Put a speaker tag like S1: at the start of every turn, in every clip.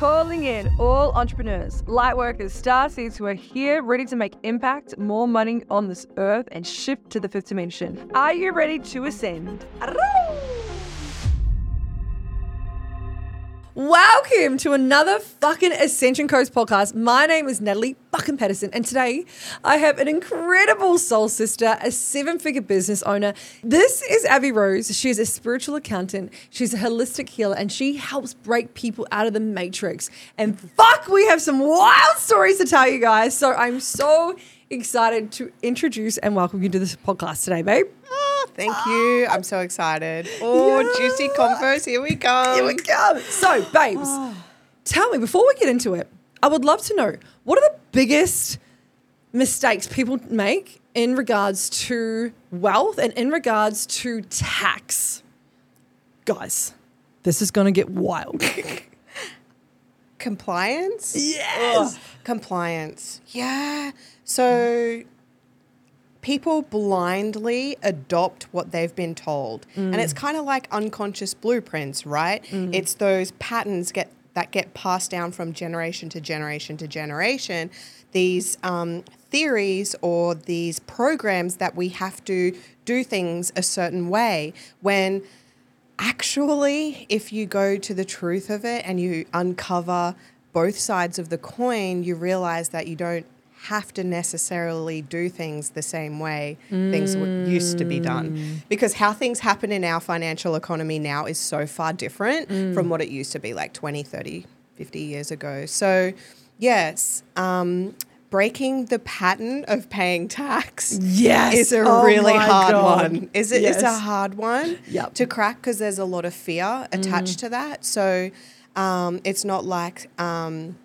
S1: Calling in all entrepreneurs, light workers, star seeds who are here ready to make impact, more money on this earth, and shift to the fifth dimension. Are you ready to ascend?
S2: Welcome to another fucking Ascension Codes podcast. My name is Natalie fucking Paterson, and today I have an incredible soul sister, a seven figure business owner. This is Abbey Rose. She is a spiritual accountant, she's a holistic healer, and she helps break people out of the matrix. And fuck, we have some wild stories to tell you guys. So I'm so excited to introduce and welcome you to this podcast today, babe.
S3: Oh, thank you. I'm so excited. Oh,
S2: Yeah.
S3: juicy convos. Here we go.
S2: Here we go. So, babes, oh. tell me before we get into it, I would love to know what are the biggest mistakes people make in regards to wealth and in regards to tax? Guys, this is going to get wild.
S3: Compliance?
S2: Yes.
S3: Ugh, Compliance. Yeah. So people blindly adopt what they've been told. And it's kind of like unconscious blueprints, right? It's those patterns get that get passed down from generation to generation to generation. These um, theories or these programs that we have to do things a certain way when actually, if you go to the truth of it and you uncover both sides of the coin, you realize that you don't have to necessarily do things the same way things used to be done. Because how things happen in our financial economy now is so far different from what it used to be like 20, 30, 50 years ago. So, yes, um, breaking the pattern of paying tax
S2: Yes.
S3: is a
S2: Oh
S3: really hard
S2: God.
S3: one. Is it? It's a hard one
S2: Yep.
S3: to crack because there's a lot of fear attached to that. So um, it's not like um,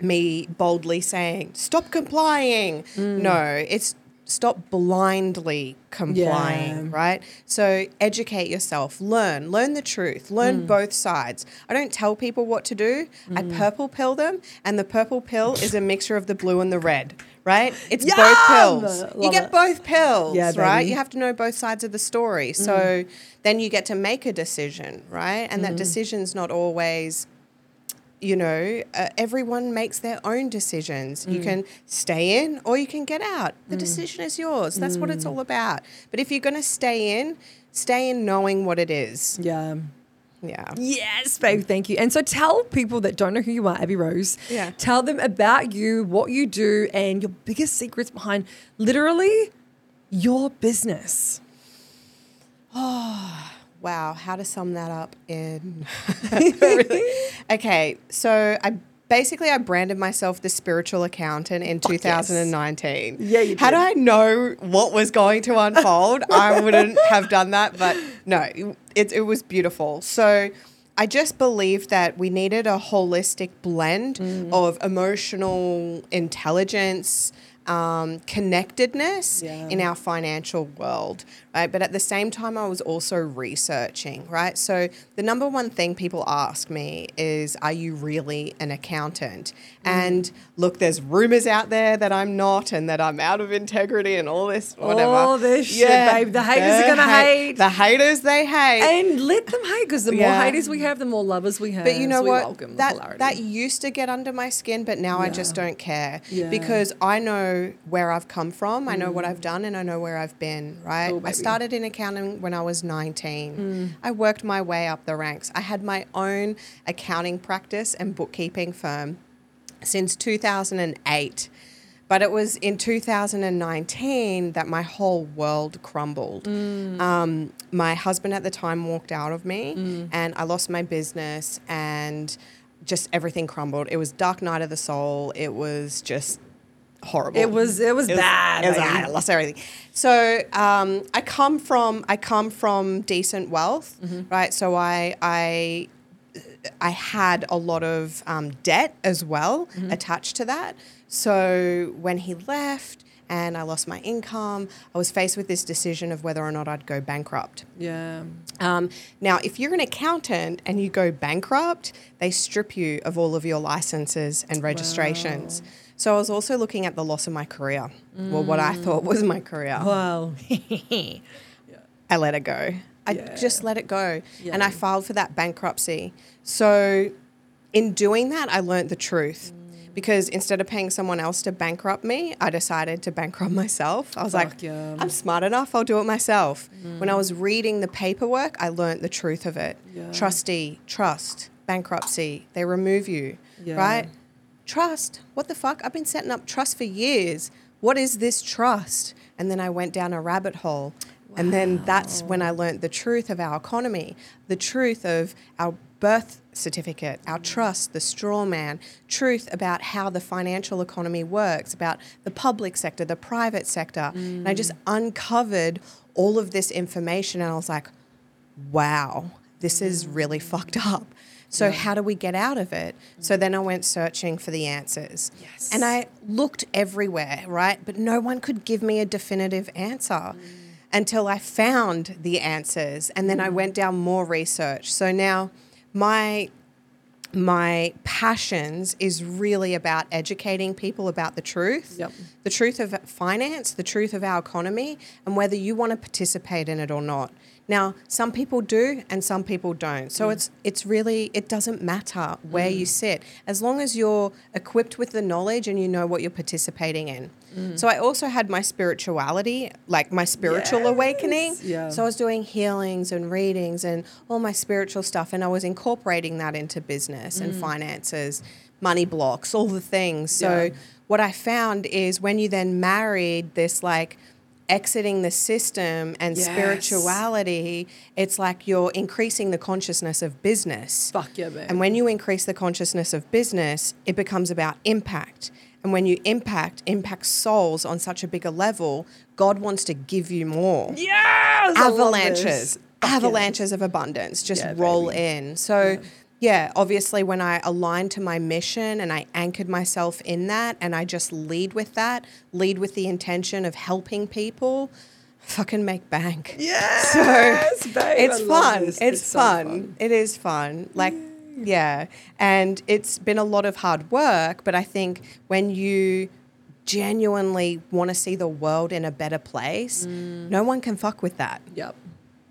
S3: me boldly saying, stop complying. Mm. No, it's stop blindly complying,
S2: Yeah.
S3: right? So educate yourself, learn, learn the truth, learn mm. both sides. I don't tell people what to do, I mm. purple pill them, and the purple pill is a mixture of the blue and the red. Right? It's both pills.
S2: Love
S3: you get
S2: it.
S3: both pills,
S2: Yeah,
S3: right?
S2: baby.
S3: You have to know both sides of the story. So then you get to make a decision, right? And that decision's not always, you know, uh, everyone makes their own decisions. You mm. can stay in or you can get out. The mm. decision is yours. That's what it's mm. all about. But if you're going to stay in, stay in knowing what it is.
S2: Yeah.
S3: Yeah.
S2: Yes, babe, thank you. And so tell people that don't know who you are, Abbey Rose.
S3: Yeah.
S2: Tell them about you, what you do, and your biggest secrets behind literally your business. Oh.
S3: Wow, how to sum that up in Okay, so I basically I branded myself the spiritual accountant in 2019.
S2: Yeah, you
S3: Had. I know what was going to unfold, I wouldn't have done that, but no, it it was beautiful. So I just believed that we needed a holistic blend
S2: Mm.
S3: of emotional intelligence, um, connectedness
S2: Yeah.
S3: in our financial world, right? But at the same time, I was also researching, right? So the number one thing people ask me is, "Are you really an accountant?" Mm. And look, there's rumors out there that I'm not, and that I'm out of integrity, and all this, whatever.
S2: All this shit, babe. The haters are gonna hate.
S3: The haters, they hate.
S2: And let them hate because the more
S3: Yeah.
S2: haters we have, the more lovers we have.
S3: But you know what? That
S2: polarity.
S3: that used to get under my skin, but now I just don't care
S2: Yeah.
S3: because I know where I've come from, I know what mm. I've done, and I know where I've been. Right?
S2: Oh.
S3: Started in accounting when I was nineteen. Mm. I worked my way up the ranks. I had my own accounting practice and bookkeeping firm since two thousand and eight. But it was in 2019 that my whole world crumbled. Mm. Um, my husband at the time walked out of me, mm. and I lost my business, and just everything crumbled. It was dark night of the soul. It was just horrible.
S2: It was it was
S3: It was-
S2: bad.
S3: it was. I lost everything. So um, I come from I come from decent wealth,
S2: Mm-hmm.
S3: right? So I I I had a lot of um, debt as well
S2: Mm-hmm.
S3: attached to that. So when he left and I lost my income, I was faced with this decision of whether or not I'd go bankrupt.
S2: Yeah.
S3: Um, now, if you're an accountant and you go bankrupt, they strip you of all of your licenses and registrations. So I was also looking at the loss of my career, well, what I thought was my career. Mm.
S2: Wow.
S3: I let it go. I
S2: Yeah.
S3: just let it go.
S2: Yeah.
S3: And I filed for that bankruptcy. So in doing that, I learned the truth. Mm. Because instead of paying someone else to bankrupt me, I decided to bankrupt myself. I was
S2: Fuck
S3: like,
S2: yeah.
S3: I'm smart enough, I'll do it myself. Mm. When I was reading the paperwork, I learned the truth of it. Trustee, trust, bankruptcy, they remove you, right? Trust, what the fuck? I've been setting up trust for years. What is this trust? And then I went down a rabbit hole. And then that's when I learned the truth of our economy, the truth of our birth certificate, our trust, the straw man, truth about how the financial economy works, about the public sector, the private sector. And I just uncovered all of this information and I was like, wow, this is really fucked up. So how do we get out of it? So then I went searching for the answers.
S2: Yes.
S3: And I looked everywhere, right? But no one could give me a definitive answer mm. until I found the answers. And then I mm. went down more research. So now my my passions is really about educating people about the truth,
S2: Yep.
S3: the truth of finance, the truth of our economy, and whether you want to participate in it or not. Now, some people do and some people don't. So mm. it's it's really it doesn't matter where you mm. sit as long as you're equipped with the knowledge and you know what you're participating in. Mm. So I also had my spirituality, like my spiritual awakening.
S2: Yeah.
S3: So I was doing healings and readings and all my spiritual stuff, and I was incorporating that into business and finances, money blocks, all the things. So
S2: Yeah.
S3: what I found is when you then married this like exiting the system and
S2: Yes.
S3: spirituality, it's like you're increasing the consciousness of business.
S2: Fuck yeah, babe.
S3: And when you increase the consciousness of business, it becomes about impact. And when you impact, impact souls on such a bigger level, God wants to give you more.
S2: Yes!
S3: Avalanches. Avalanches of abundance just
S2: Yeah,
S3: roll
S2: baby.
S3: in. So, yeah, obviously, when I aligned to my mission and I anchored myself in that and I just lead with that, lead with the intention of helping people, fucking make bank.
S2: Yes, babe. I
S3: It's fun.
S2: this.
S3: It's,
S2: so
S3: fun. It is fun. Like, yeah. And it's been a lot of hard work, but I think when you genuinely want to see the world in a better place, mm. no one can fuck with that.
S2: Yep.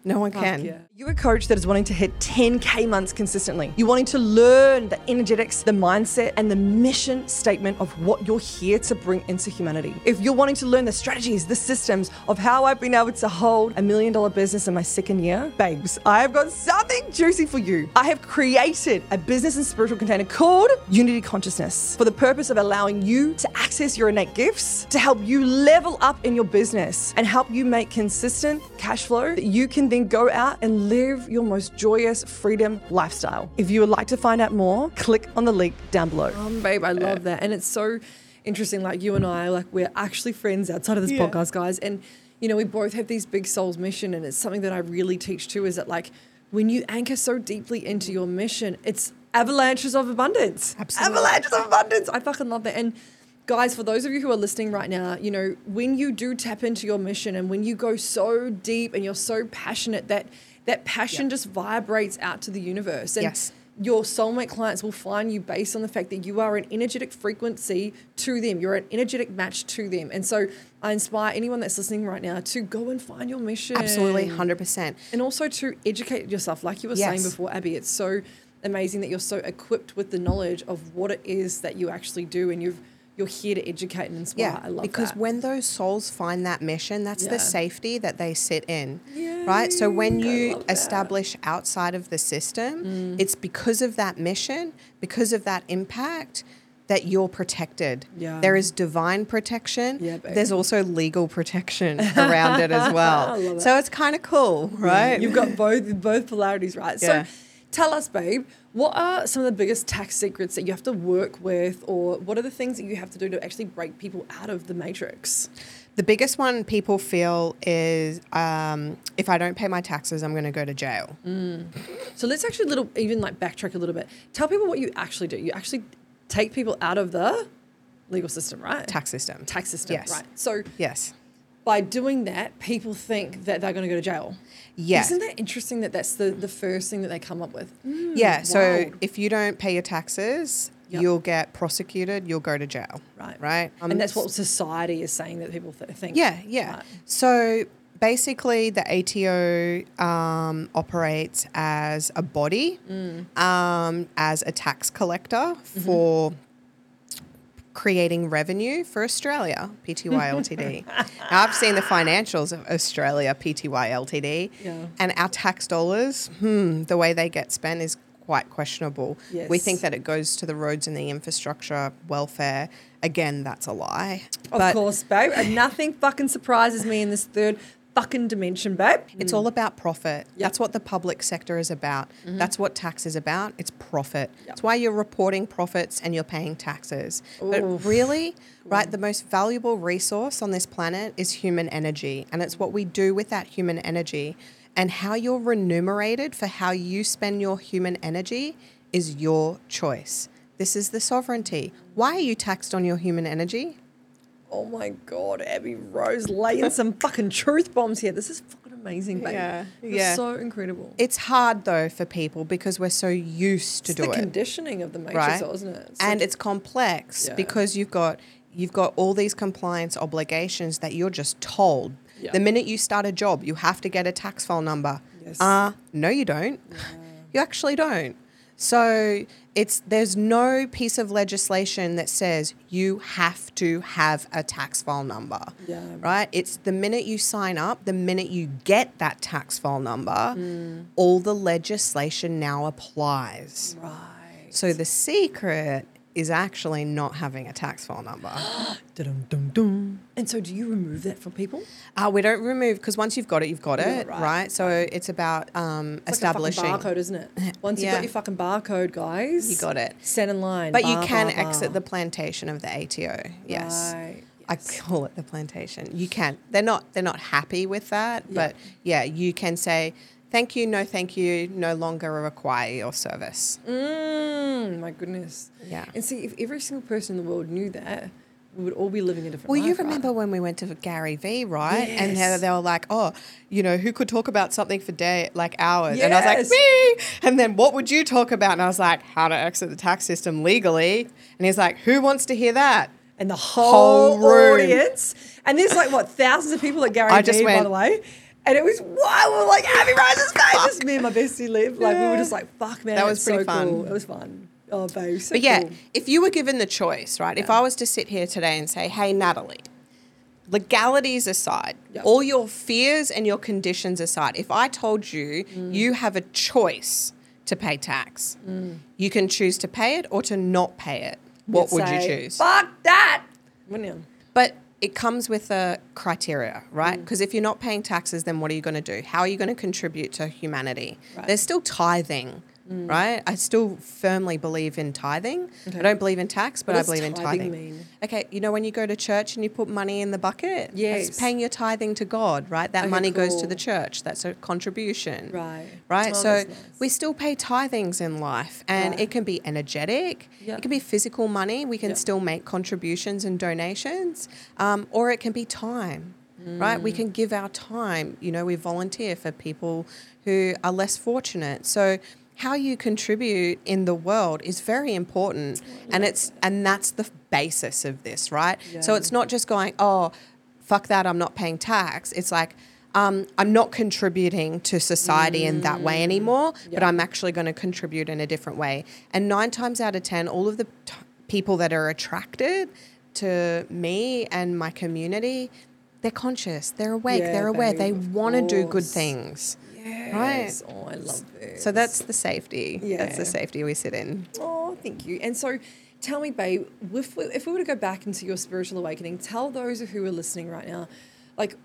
S3: No one
S2: Fuck
S3: can.
S2: yeah. You're a coach that is wanting to hit 10K months consistently. You're wanting to learn the energetics, the mindset, and the mission statement of what you're here to bring into humanity. If you're wanting to learn the strategies, the systems of how I've been able to hold a million dollar business in my second year, babes, I have got something juicy for you. I have created a business and spiritual container called Unity Consciousness for the purpose of allowing you to access your innate gifts to help you level up in your business and help you make consistent cash flow that you can then go out and live your most joyous freedom lifestyle. If you would like to find out more, click on the link down below. Um, babe, I love that. And it's so interesting. Like you and I, like we're actually friends outside of this
S3: Yeah.
S2: podcast, guys. And you know, we both have these big souls mission, and it's something that I really teach too. Is that like when you anchor so deeply into your mission, it's avalanches of abundance.
S3: Absolutely.
S2: Avalanches of abundance. I fucking love that. And guys, for those of you who are listening right now, you know, when you do tap into your mission and when you go so deep and you're so passionate that that passion just vibrates out to the universe. And
S3: Yes.
S2: your soulmate clients will find you based on the fact that you are an energetic frequency to them. You're an energetic match to them. And so I inspire anyone that's listening right now to go and find your mission.
S3: Absolutely, 100%.
S2: And also to educate yourself, like you were saying before, Abbey. It's so amazing that you're so equipped with the knowledge of what it is that you actually do, and you've you're here to educate and inspire.
S3: Yeah,
S2: I love
S3: because
S2: that.
S3: when those souls find that mission, that's
S2: Yeah.
S3: the safety that they sit in, right? So when you
S2: love that.
S3: establish outside of the system,
S2: Mm.
S3: it's because of that mission, because of that impact that you're protected.
S2: Yeah.
S3: There is divine protection.
S2: Yeah.
S3: There's also legal protection around it as well. So it's kind of cool, right?
S2: You've got both both polarities, right?
S3: Yeah.
S2: So tell us, babe, what are some of the biggest tax secrets that you have to work with, or what are the things that you have to do to actually break people out of the matrix?
S3: The biggest one people feel is um, if I don't pay my taxes, I'm going to go to jail.
S2: So let's actually little even like backtrack a little bit. Tell people what you actually do. You actually take people out of the legal system, right?
S3: Tax system.
S2: tax system,
S3: Yes.
S2: right? So
S3: Yes.
S2: By doing that, people think that they're going to go to jail.
S3: Yes.
S2: Isn't that interesting that that's the, the first thing that they come up with?
S3: Yeah. So if you don't pay your taxes,
S2: Yep.
S3: you'll get prosecuted. You'll go to jail.
S2: Right.
S3: Right. Um,
S2: and that's what society is saying that people th- think.
S3: Yeah. Yeah.
S2: Right.
S3: So basically, the ATO um, operates as a body, um, as a tax collector for creating revenue for Australia, PTY Ltd. now, I've seen the financials of Australia, PTY Ltd.
S2: Yeah.
S3: And our tax dollars, hmm, the way they get spent is quite questionable. We think that it goes to the roads and the infrastructure, welfare. Again, that's a lie.
S2: Of
S3: But
S2: course, babe. And nothing fucking surprises me in this third fucking dimension, babe.
S3: It's all about profit.
S2: Yep.
S3: That's what the public sector is about. Mm-hmm. That's what tax is about. It's profit.
S2: Yep.
S3: That's why you're reporting profits and you're paying taxes.
S2: Oof.
S3: But really, right, the most valuable resource on this planet is human energy. And it's what we do with that human energy. And how you're remunerated for how you spend your human energy is your choice. This is the sovereignty. Why are you taxed on your human energy?
S2: Oh my god, Abbey Rose laying some fucking truth bombs here. This is fucking amazing, babe.
S3: Yeah,
S2: It's
S3: yeah.
S2: so incredible.
S3: It's hard though for people because we're so used to
S2: it's
S3: do
S2: the
S3: it.
S2: conditioning of the matrix,
S3: right?
S2: though, isn't it? It's
S3: and
S2: like-
S3: it's complex
S2: Yeah.
S3: because you've got you've got all these compliance obligations that you're just told.
S2: Yeah.
S3: The minute you start a job, you have to get a tax file number.
S2: Yes.
S3: Uh, no you don't. You actually don't. So it's there's no piece of legislation that says you have to have a tax file number.
S2: Yeah.
S3: Right? It's the minute you sign up, the minute you get that tax file number,
S2: Mm.
S3: all the legislation now applies.
S2: right.
S3: So the secret is actually not having a tax file number.
S2: And so, do you remove that from people?
S3: uh, we don't remove because once you've got it, you've got
S2: Yeah,
S3: it,
S2: right,
S3: right? So it's about um,
S2: It's
S3: establishing.
S2: like barcode, isn't it? Once you've got your fucking barcode, guys,
S3: You got it.
S2: Stand in line.
S3: but you can
S2: bar, bar.
S3: exit the plantation of the ATO. Yes.
S2: Right,
S3: I call it the plantation. You can. They're not. They're not happy with that.
S2: Yeah.
S3: But yeah, you can say, "Thank you, no, thank you. No longer require your service."
S2: Mm, my goodness.
S3: Yeah.
S2: And see, if every single person in the world knew that, we would all be living in a different
S3: Well,
S2: life.
S3: you
S2: right?
S3: remember when we went to Gary V, right? Yes. And they, they were like, "Oh, you know, who could talk about something for day like hours?" Yes. And I was like, "Me." And then, what would you talk about? And I was like, "How to exit the tax system legally." And he's like, "Who wants to hear that?"
S2: and the whole,
S3: Whole
S2: audience. And there's like what thousands of people at Gary
S3: just
S2: by the way. And it was wild. We were like, Abbey Rose's face. Just me and my bestie live. Like we were just like, fuck man.
S3: That was pretty
S2: so
S3: fun.
S2: Cool. It was fun. Oh babe. So
S3: But yeah,
S2: cool.
S3: if you were given the choice, right? If I was to sit here today and say, "Hey, Natalie," legalities aside,
S2: Yep.
S3: all your fears and your conditions aside, if I told you
S2: Mm.
S3: you have a choice to pay tax, you can choose to pay it or to not pay it. What
S2: You'd
S3: would you choose?
S2: Fuck that. Wouldn't you?
S3: But it comes with a criteria, right?
S2: Mm.
S3: Because if you're not paying taxes, then what are you going to do? How are you going to contribute to humanity?
S2: Right. Mm.
S3: There's still tithing, right? I still firmly believe in tithing.
S2: Okay.
S3: I don't believe in tax, but I believe in
S2: tithing
S3: tithing.
S2: mean?
S3: Okay, you know when you go to church and you put money in the bucket?
S2: Yes.
S3: That's paying your tithing to God, right? That
S2: Okay,
S3: money goes to the church. That's a contribution.
S2: Right.
S3: Right?
S2: Oh,
S3: so
S2: nice.
S3: we still pay tithings in life and
S2: Right.
S3: it can be energetic,
S2: Yeah.
S3: it can be physical money. We can
S2: Yeah.
S3: still make contributions and donations, um, or it can be time. Right,
S2: Mm.
S3: we can give our time. You know, we volunteer for people who are less fortunate. So, how you contribute in the world is very important, and it's and that's the basis of this, right? So it's not just going, oh, fuck that, I'm not paying tax. It's like, um, I'm not contributing to society in that way anymore, but I'm actually going to contribute in a different way. And nine times out of 10, all of the t- people that are attracted to me and my community, they're conscious, they're awake,
S2: Yeah,
S3: they're aware, they want to do good things.
S2: Yes. Oh, I love this.
S3: So that's the safety. That's the safety we sit in.
S2: Oh, thank you. And so, tell me, babe, if we, if we were to go back into your spiritual awakening, tell those who are listening right now, like,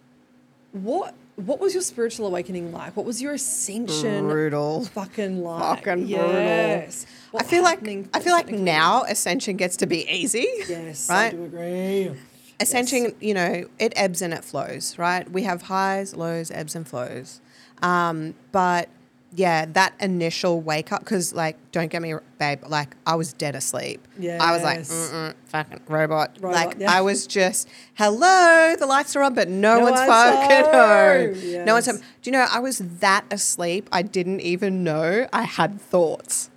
S2: what what was your spiritual awakening like? What was your ascension?
S3: Brutal.
S2: Fucking like.
S3: Fucking brutal.
S2: yes.
S3: I feel like I feel like now ascension gets to be easy.
S2: Yes,
S3: right?
S2: I do agree.
S3: Ascension, you know, it ebbs and it flows, right? We have highs, lows, ebbs and flows. Um, but yeah, that initial wake up, because like, don't get me, babe, like I was dead asleep. Yeah, I was like,
S2: Yes.
S3: Fucking robot.
S2: Robot,
S3: like
S2: yeah.
S3: I was just, hello, the lights are on, but no,
S2: No
S3: one's fucking
S2: home.
S3: home. No one's home. Do you know, I was that asleep, I didn't even know I had thoughts.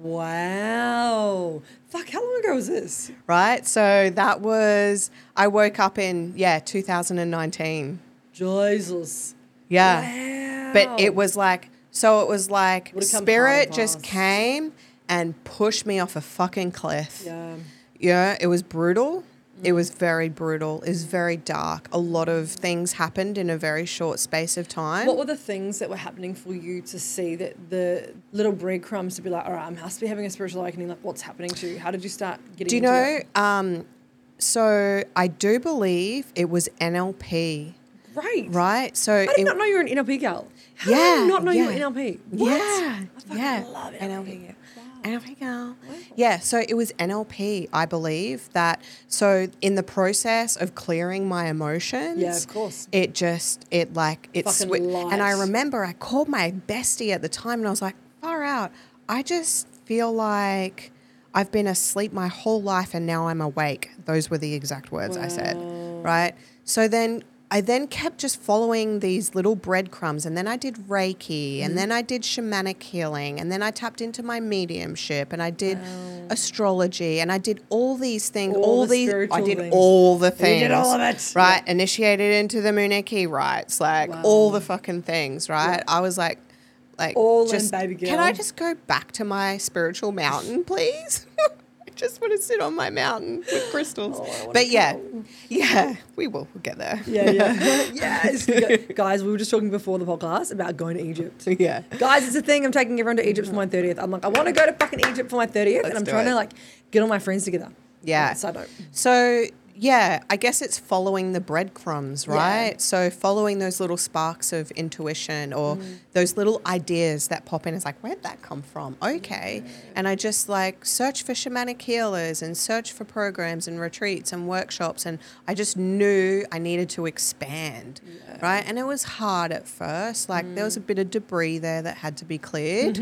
S2: Wow. Fuck, how long ago was this?
S3: right? So that was I woke up in yeah 2019.
S2: Jesus.
S3: Yeah. But it was like, so it was like
S2: Would've come
S3: spirit
S2: hard
S3: just came and pushed me off a fucking cliff.
S2: Yeah.
S3: Yeah, it was brutal.
S2: Mm.
S3: It was very brutal. It was very dark. A lot of things happened in a very short space of time.
S2: What were the things that were happening for you to see that the little breadcrumbs to be like, all right, I must be having a spiritual awakening. Like, what's happening to you? How did you start getting
S3: do you know?
S2: it?
S3: Um, so I do believe it was NLP,
S2: Right.
S3: right? So
S2: I did
S3: it,
S2: not know you were an NLP gal. How did
S3: Yeah,
S2: I not know you were
S3: yeah.
S2: NLP? What?
S3: Yeah,
S2: I fucking
S3: yeah.
S2: love NLP.
S3: NLP. NLP girl. Yeah, so it was NLP, I believe that. So in the process of clearing my emotions,
S2: Yeah, of course.
S3: it just it like it swi- And I remember I called my bestie at the time, and I was like, "Far out! I just feel like." I've been asleep my whole life and now I'm awake. Those were the exact words I said. Right? So then I then kept just following these little breadcrumbs and then I did Reiki
S2: Mm-hmm.
S3: and then I did shamanic healing and then I tapped into my mediumship and I did astrology and I did all these things,
S2: All
S3: all,
S2: the
S3: these I did
S2: things.
S3: all the things.
S2: did all of it.
S3: Right? Initiated into the Munay-Ki rites, like all the fucking things, right? I was like like
S2: All in,
S3: just,
S2: baby
S3: Can I just go back to my spiritual mountain, please? Just want to sit on my mountain with crystals.
S2: Oh,
S3: but yeah, yeah, we will. We'll get there.
S2: Yeah, yeah. yes. Guys, we were just talking before the podcast about going to Egypt.
S3: yeah.
S2: Guys, it's a thing. I'm taking everyone to Egypt for my 30th. I'm like, I want to go to fucking Egypt for my 30th. and I'm trying
S3: it.
S2: to like get all my friends together.
S3: Yeah.
S2: Note.
S3: So yeah, I guess it's following the breadcrumbs,
S2: Yeah.
S3: right? So following those little sparks of intuition or
S2: Mm.
S3: those little ideas that pop in. It's like, where'd that come from? Okay. And I just like search for shamanic healers and search for programs and retreats and workshops. And I just knew I needed to expand, right? And it was hard at first. Like there was
S2: Mm.
S3: a bit of debris there that had to be cleared.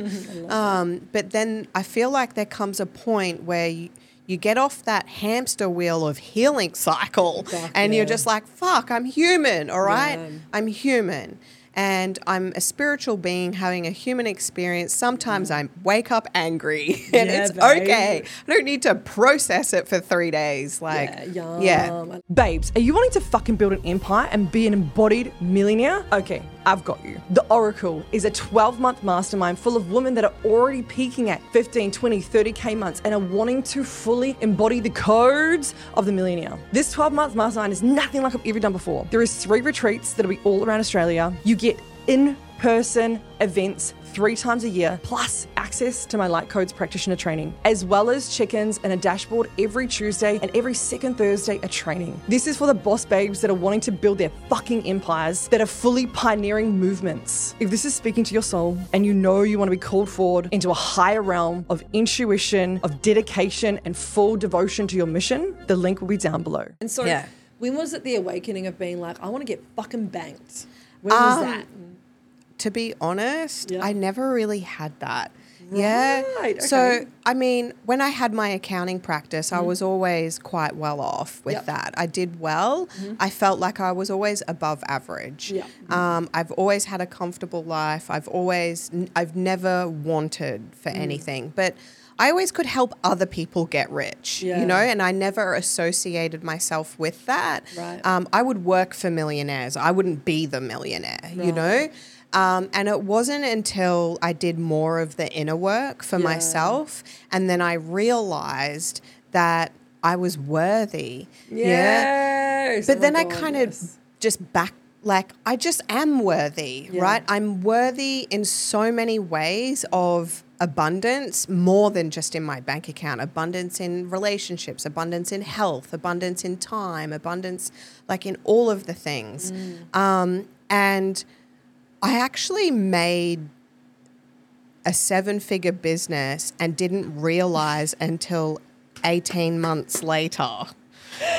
S3: um, but then I feel like there comes a point where you, you get off that hamster wheel of healing cycle
S2: Fuck
S3: and you're just like, fuck, I'm human, all right?
S2: Yeah.
S3: I'm human. And I'm a spiritual being having a human experience. Sometimes I wake up angry and
S2: Yeah,
S3: it's
S2: babe.
S3: okay. I don't need to process it for three days. Like,
S2: yeah,
S3: yeah.
S2: Babes, are you wanting to fucking build an empire and be an embodied millionaire? Okay, I've got you. The Oracle is a 12 month mastermind full of women that are already peaking at 15, 20, 30k months and are wanting to fully embody the codes of the millionaire. This 12 month mastermind is nothing like I've ever done before. There is three retreats that'll be all around Australia. You get in person events three times a year, plus access to my Light Codes practitioner training, as well as chickens and a dashboard every Tuesday and every second Thursday a training. This is for the boss babes that are wanting to build their fucking empires that are fully pioneering movements. If this is speaking to your soul and you know you want to be called forward into a higher realm of intuition, of dedication, and full devotion to your mission, the link will be down below. And so,
S3: Yeah.
S2: when was it the awakening of being like, I want to get fucking banked? When was
S3: Um,
S2: that?
S3: To be honest,
S2: Yeah.
S3: I never really had that. Yeah.
S2: Right,
S3: So. I mean, when I had my accounting practice, I was always quite well off with
S2: Yep.
S3: that. I did well. I felt like I was always above average.
S2: Yeah.
S3: Um, I've always had a comfortable life. I've always, I've never wanted for
S2: Mm.
S3: anything, but I always could help other people get rich,
S2: Yeah.
S3: you know, and I never associated myself with that.
S2: Right.
S3: Um, I would work for millionaires. I wouldn't be the millionaire, you know? Um, and it wasn't until I did more of the inner work for
S2: Yeah.
S3: myself and then I realized that I was worthy.
S2: Yes.
S3: But
S2: Oh
S3: then I kind of
S2: yes.
S3: just back, like, I just am worthy,
S2: Yeah.
S3: right? I'm worthy in so many ways of abundance, more than just in my bank account, abundance in relationships, abundance in health, abundance in time, abundance like in all of the things.
S2: Mm.
S3: Um, and I actually made a seven figure business and didn't realize until 18 months later.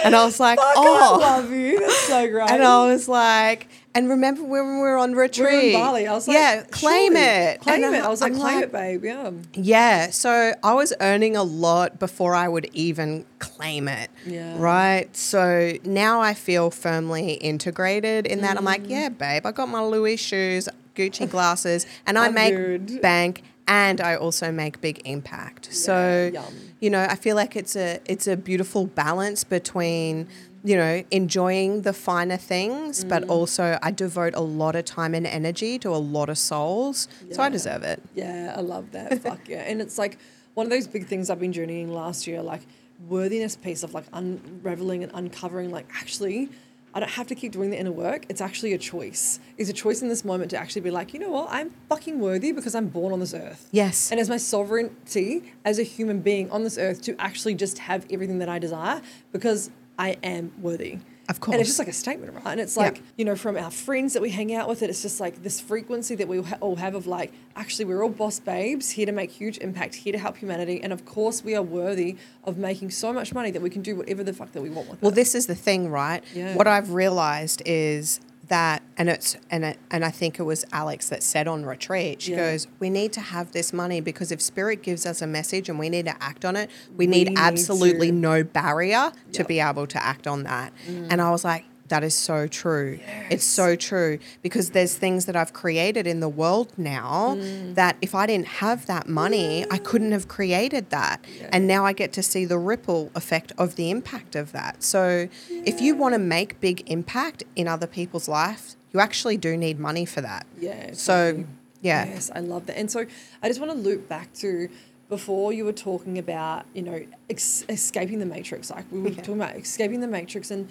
S3: And I was like,
S2: Fuck,
S3: oh.
S2: I love you. That's so great.
S3: And I was like, and remember when we were on retreat?
S2: we were in Bali. I was like,
S3: yeah, claim it.
S2: Claim
S3: And
S2: it. I was like,
S3: I'm
S2: claim it, babe. Yeah.
S3: Yeah. So I was earning a lot before I would even claim it.
S2: Yeah.
S3: Right. So now I feel firmly integrated in that. I'm
S2: Mm.
S3: like, yeah, babe, I got my Louis shoes, Gucci glasses, and I make bank and I also make big impact. So
S2: yum.
S3: You know, I feel like it's a it's a beautiful balance between you know enjoying the finer things, but
S2: Mm.
S3: also I devote a lot of time and energy to a lot of souls, so I deserve it.
S2: Yeah, I love that. Fuck yeah. And it's like one of those big things I've been journeying last year, like worthiness piece of like unraveling and uncovering, like actually, I don't have to keep doing the inner work. It's actually a choice. It's a choice in this moment to actually be like, you know what? I'm fucking worthy because I'm born on this earth.
S3: Yes.
S2: And as my sovereignty as a human being on this earth to actually just have everything that I desire because I am worthy.
S3: Of course.
S2: And it's just like a statement, right? And it's
S3: Yeah.
S2: like, you know, from our friends that we hang out with, it, it's just like this frequency that we all have of like, actually, we're all boss babes here to make huge impact, here to help humanity. And of course, we are worthy of making so much money that we can do whatever the fuck that we want with
S3: Well,
S2: it.
S3: this is the thing, right?
S2: Yeah.
S3: What I've realized is that, and it's and it, and I think it was Alex that said on retreat. She
S2: Yeah.
S3: goes, "We need to have this money because if spirit gives us a message and we need to act on it, we, need,
S2: need
S3: absolutely
S2: to."
S3: no barrier to be able to act on that."
S2: Mm.
S3: And I was like. That is so true. It's so true because there's things that I've created in the world now
S2: Mm.
S3: that if I didn't have that money, I couldn't have created that. And now I get to see the ripple effect of the impact of that. So if you want to make big impact in other people's life, you actually do need money for that.
S2: Yeah.
S3: So, yeah.
S2: Yes, I love that. And so I just want to loop back to before you were talking about, you know, ex- escaping the matrix. Like we were
S3: Yeah.
S2: talking about escaping the matrix. And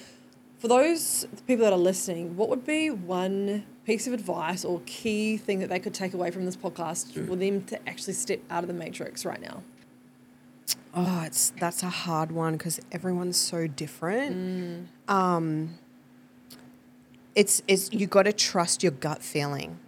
S2: for those people that are listening, what would be one piece of advice or key thing that they could take away from this podcast for them to actually step out of the matrix right now?
S3: Oh, it's that's a hard one because everyone's so different. Um, it's it's you got to trust your gut feeling,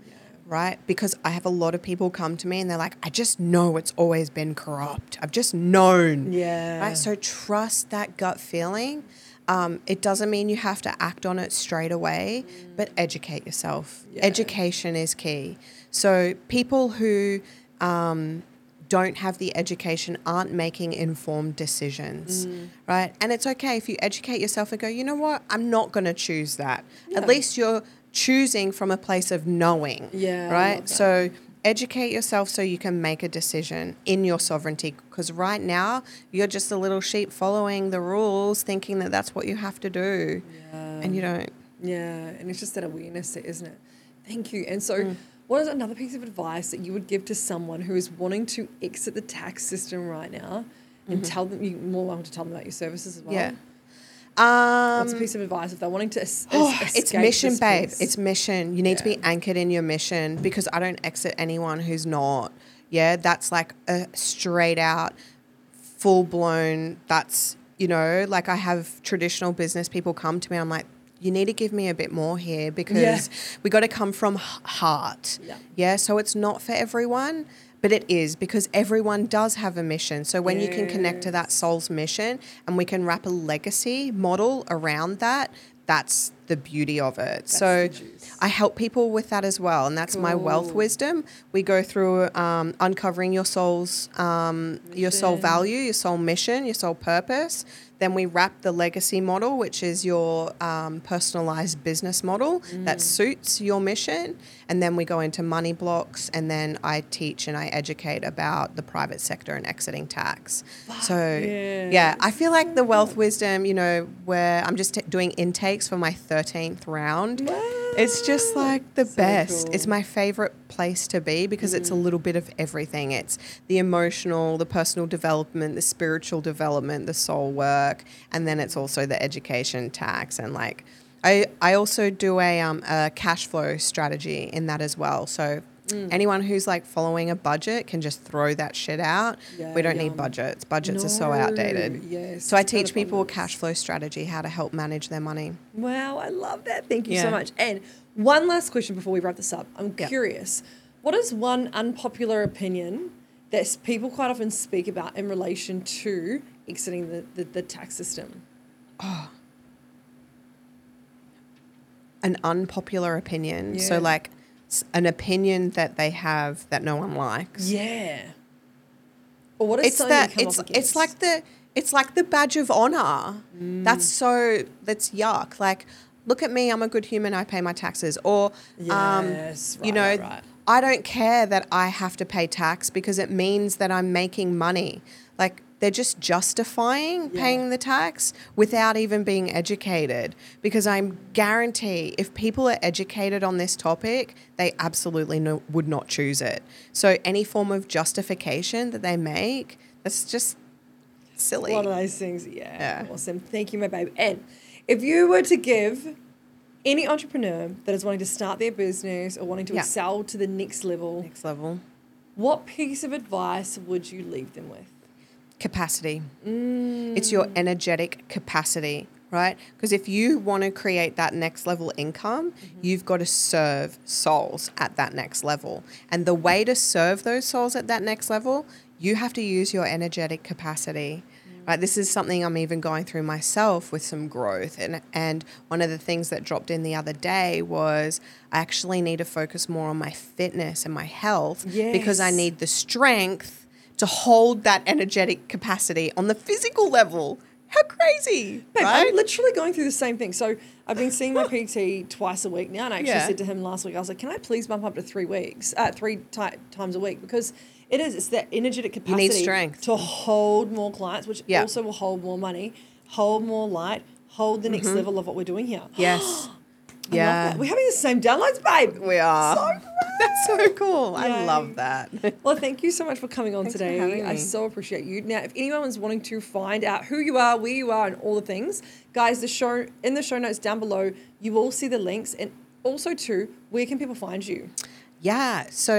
S3: right? Because I have a lot of people come to me and they're like, I just know it's always been corrupt. I've just known.
S2: Yeah.
S3: Right. So trust that gut feeling. Um, it doesn't mean you have to act on it straight away, but educate yourself.
S2: Yeah.
S3: Education is key. So people who um, don't have the education aren't making informed decisions,
S2: Mm.
S3: right? And it's okay if you educate yourself and go, you know what, I'm not going to choose that.
S2: Yeah.
S3: At least you're choosing from a place of knowing,
S2: Yeah,
S3: right? So educate yourself so you can make a decision in your sovereignty because right now you're just a little sheep following the rules thinking that that's what you have to do and you don't
S2: Yeah, and it's just that awareness, isn't it? Thank you. And so,
S3: Mm.
S2: what is another piece of advice that you would give to someone who is wanting to exit the tax system right now, and tell them you're more welcome to tell them about your services as well.
S3: Mm-hmm. Yeah
S2: What's a
S3: um
S2: piece of advice if they're wanting to? Es-
S3: oh, it's mission babe it's mission. You need to be anchored in your mission because i don't exit anyone who's not. Yeah that's like a straight out full blown that's you know like i have traditional business people come to me i'm like you need to give me a bit more here because we got to come from heart.
S2: Yeah.
S3: yeah so it's not for everyone but it is because everyone does have a mission. So when you can connect to that soul's mission and we can wrap a legacy model around that that's the beauty of it so. I help people with that as well, and that's my wealth wisdom. We go through um, uncovering your soul's, um, your soul value, your soul mission, your soul purpose. Then we wrap the legacy model, which is your um, personalized business model
S2: Mm.
S3: that suits your mission. And then we go into money blocks, and then I teach and I educate about the private sector and exiting tax. so,
S2: yeah.
S3: yeah, I feel like the wealth wisdom, you know, where I'm just t- doing intakes for my 13th round. It's just like the
S2: So
S3: best.
S2: cool.
S3: It's my favorite place to be because it's a little bit of everything. It's the emotional, the personal development, the spiritual development, the soul work, and then it's also the education tax and like I I also do a um a cash flow strategy in that as well. So
S2: Mm.
S3: anyone who's like following a budget can just throw that shit out.
S2: Yeah,
S3: we don't
S2: yum.
S3: need budgets. Budgets are so outdated.
S2: yes,
S3: So I teach people
S2: abundance.
S3: cash flow strategy, how to help manage their money.
S2: Wow, I love that. Thank you so much. And one last question before we wrap this up. I'm
S3: Yeah.
S2: curious. What is one unpopular opinion that people quite often speak about in relation to exiting the, the, the tax system? Oh.
S3: An unpopular opinion. So like an opinion that they have that no one likes.
S2: Yeah. Or what is
S3: It's that it's it's like the it's like the badge of honor. That's so that's yuck. Like look at me, I'm a good human, I pay my taxes. Or um
S2: Yes,
S3: you know,
S2: right, right.
S3: I don't care that I have to pay tax because it means that I'm making money. Like they're just justifying paying the tax without even being educated. Because I guarantee if people are educated on this topic, they absolutely no, would not choose it. So any form of justification that they make, that's just silly.
S2: One of those things. Yeah.
S3: Yeah.
S2: Awesome. Thank you, my babe. And if you were to give any entrepreneur that is wanting to start their business or wanting to
S3: Yeah.
S2: excel to the next level,
S3: Next level.
S2: what piece of advice would you leave them with?
S3: Capacity. Mm. It's your energetic capacity, right? Because if you want to create that next level income, mm-hmm. you've got to serve souls at that next level. And the way to serve those souls at that next level, you have to use your energetic capacity. Mm. Right, this is something I'm even going through myself with some growth, and and one of the things that dropped in the other day was I actually need to focus more on my fitness and my health because I need the strength to hold that energetic capacity on the physical level. How crazy,
S2: Babe,
S3: right?
S2: I'm literally going through the same thing. So I've been seeing my PT twice a week now, and I actually
S3: Yeah.
S2: said to him last week, I was like, "Can I please bump up to three weeks, uh, three ti- times a week?" Because it is, it's that energetic capacity,
S3: need
S2: capacity
S3: strength.
S2: to hold more clients, which
S3: Yeah.
S2: also will hold more money, hold more light, hold the next level of what we're doing here.
S3: yes, Mm-hmm. Yeah,
S2: we're having the same downloads, babe.
S3: we are.
S2: So.
S3: That's so cool. I love that.
S2: Well, thank you so much for coming on
S3: Thanks
S2: today. I so appreciate you. Now, if anyone's wanting to find out who you are, where you are, and all the things, guys, the show in the show notes down below, you will see the links, and also too, where can people find you?
S3: Yeah, so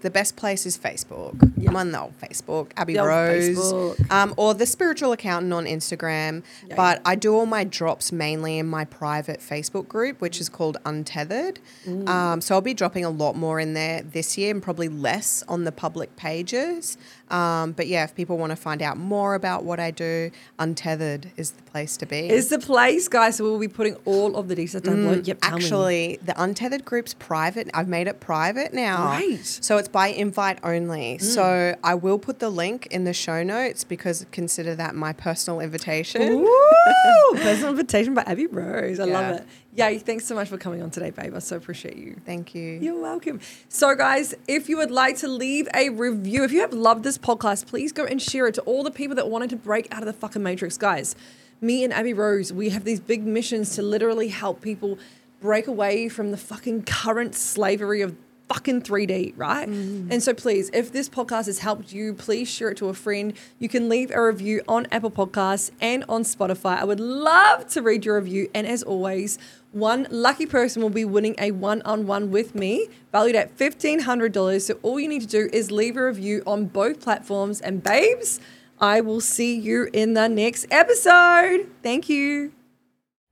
S3: the best place is Facebook. I'm on the old Facebook, Abbey
S2: The
S3: Rose,
S2: Facebook.
S3: Um, or the Spiritual Accountant on Instagram. But I do all my drops mainly in my private Facebook group, which is called Untethered.
S2: Mm.
S3: Um, so I'll be dropping a lot more in there this year, and probably less on the public pages. Um, but yeah, if people want to find out more about what I do, Untethered is the place to be.
S2: Is the place, guys? So we'll be putting all of the details down below. Yep.
S3: Mm, Actually, the Untethered group's private. I've made it private now.
S2: Great.
S3: So it's by invite only. So I will put the link in the show notes because consider that my personal invitation.
S2: Ooh, personal invitation by Abbey Rose. I
S3: Yeah.
S2: love it. Yay, thanks so much for coming on today, babe. I so appreciate you.
S3: Thank you.
S2: You're welcome. So, guys, if you would like to leave a review, if you have loved this podcast, please go and share it to all the people that wanted to break out of the fucking matrix. Guys, me and Abbey Rose, we have these big missions to literally help people break away from the fucking current slavery of fucking 3D, right? Mm. And so please, if this podcast has helped you, please share it to a friend. You can leave a review on Apple Podcasts and on Spotify. I would love to read your review. And as always, one lucky person will be winning a one-on-one with me, valued at $1,500. So all you need to do is leave a review on both platforms. And babes, I will see you in the next episode. Thank you.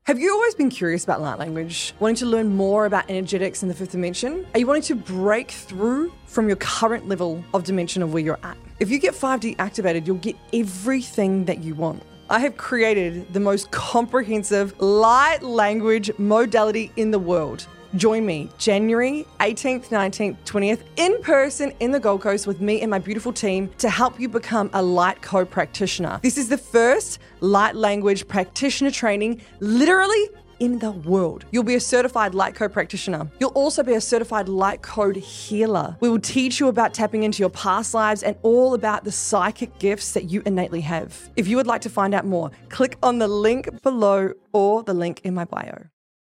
S2: Have you always been curious about light language? Wanting to learn more about energetics in the fifth dimension? Are you wanting to break through from your current level of dimension of where you're at? If you get 5D activated, you'll get everything that you want. I have created the most comprehensive light language modality in the world. Join me January 18th, 19th, 20th in person in the Gold Coast with me and my beautiful team to help you become a light co practitioner. This is the first light language practitioner training literally in the world. You'll be a certified light code practitioner. You'll also be a certified light code healer. We will teach you about tapping into your past lives and all about the psychic gifts that you innately have. If you would like to find out more, click on the link below or the link in my bio.